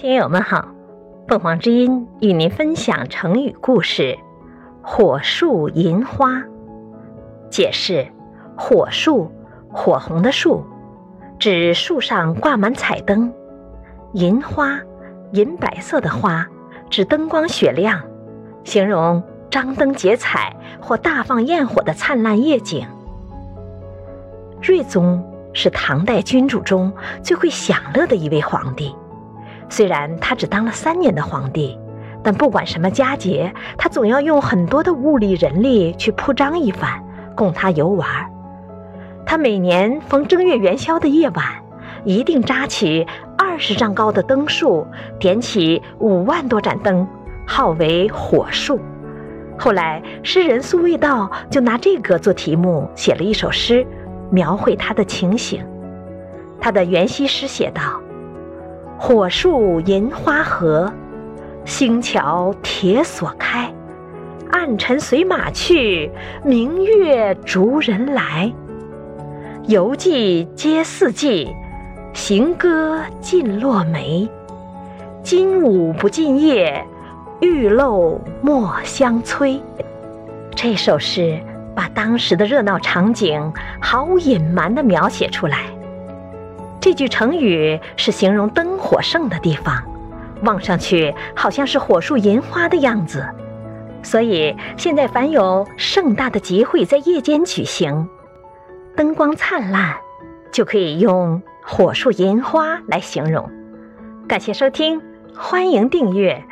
听友们好，凤凰之音与您分享成语故事“火树银花”。解释：火树，火红的树，指树上挂满彩灯；银花，银白色的花，指灯光雪亮，形容张灯结彩或大放焰火的灿烂夜景。睿宗是唐代君主中最会享乐的一位皇帝。虽然他只当了三年的皇帝，但不管什么佳节，他总要用很多的物力人力去铺张一番，供他游玩。他每年逢正月元宵的夜晚，一定扎起二十丈高的灯树，点起五万多盏灯，号为火树。后来诗人苏味道就拿这个做题目，写了一首诗，描绘他的情形。他的元夕诗写道。火树银花合，星桥铁锁开。暗尘随马去，明月逐人来。游记皆四季，行歌尽落梅。金舞不尽夜，玉漏莫相催。这首诗把当时的热闹场景毫无隐瞒地描写出来。这句成语是形容灯火盛的地方，望上去好像是火树银花的样子。所以现在凡有盛大的集会在夜间举行，灯光灿烂，就可以用火树银花来形容。感谢收听，欢迎订阅。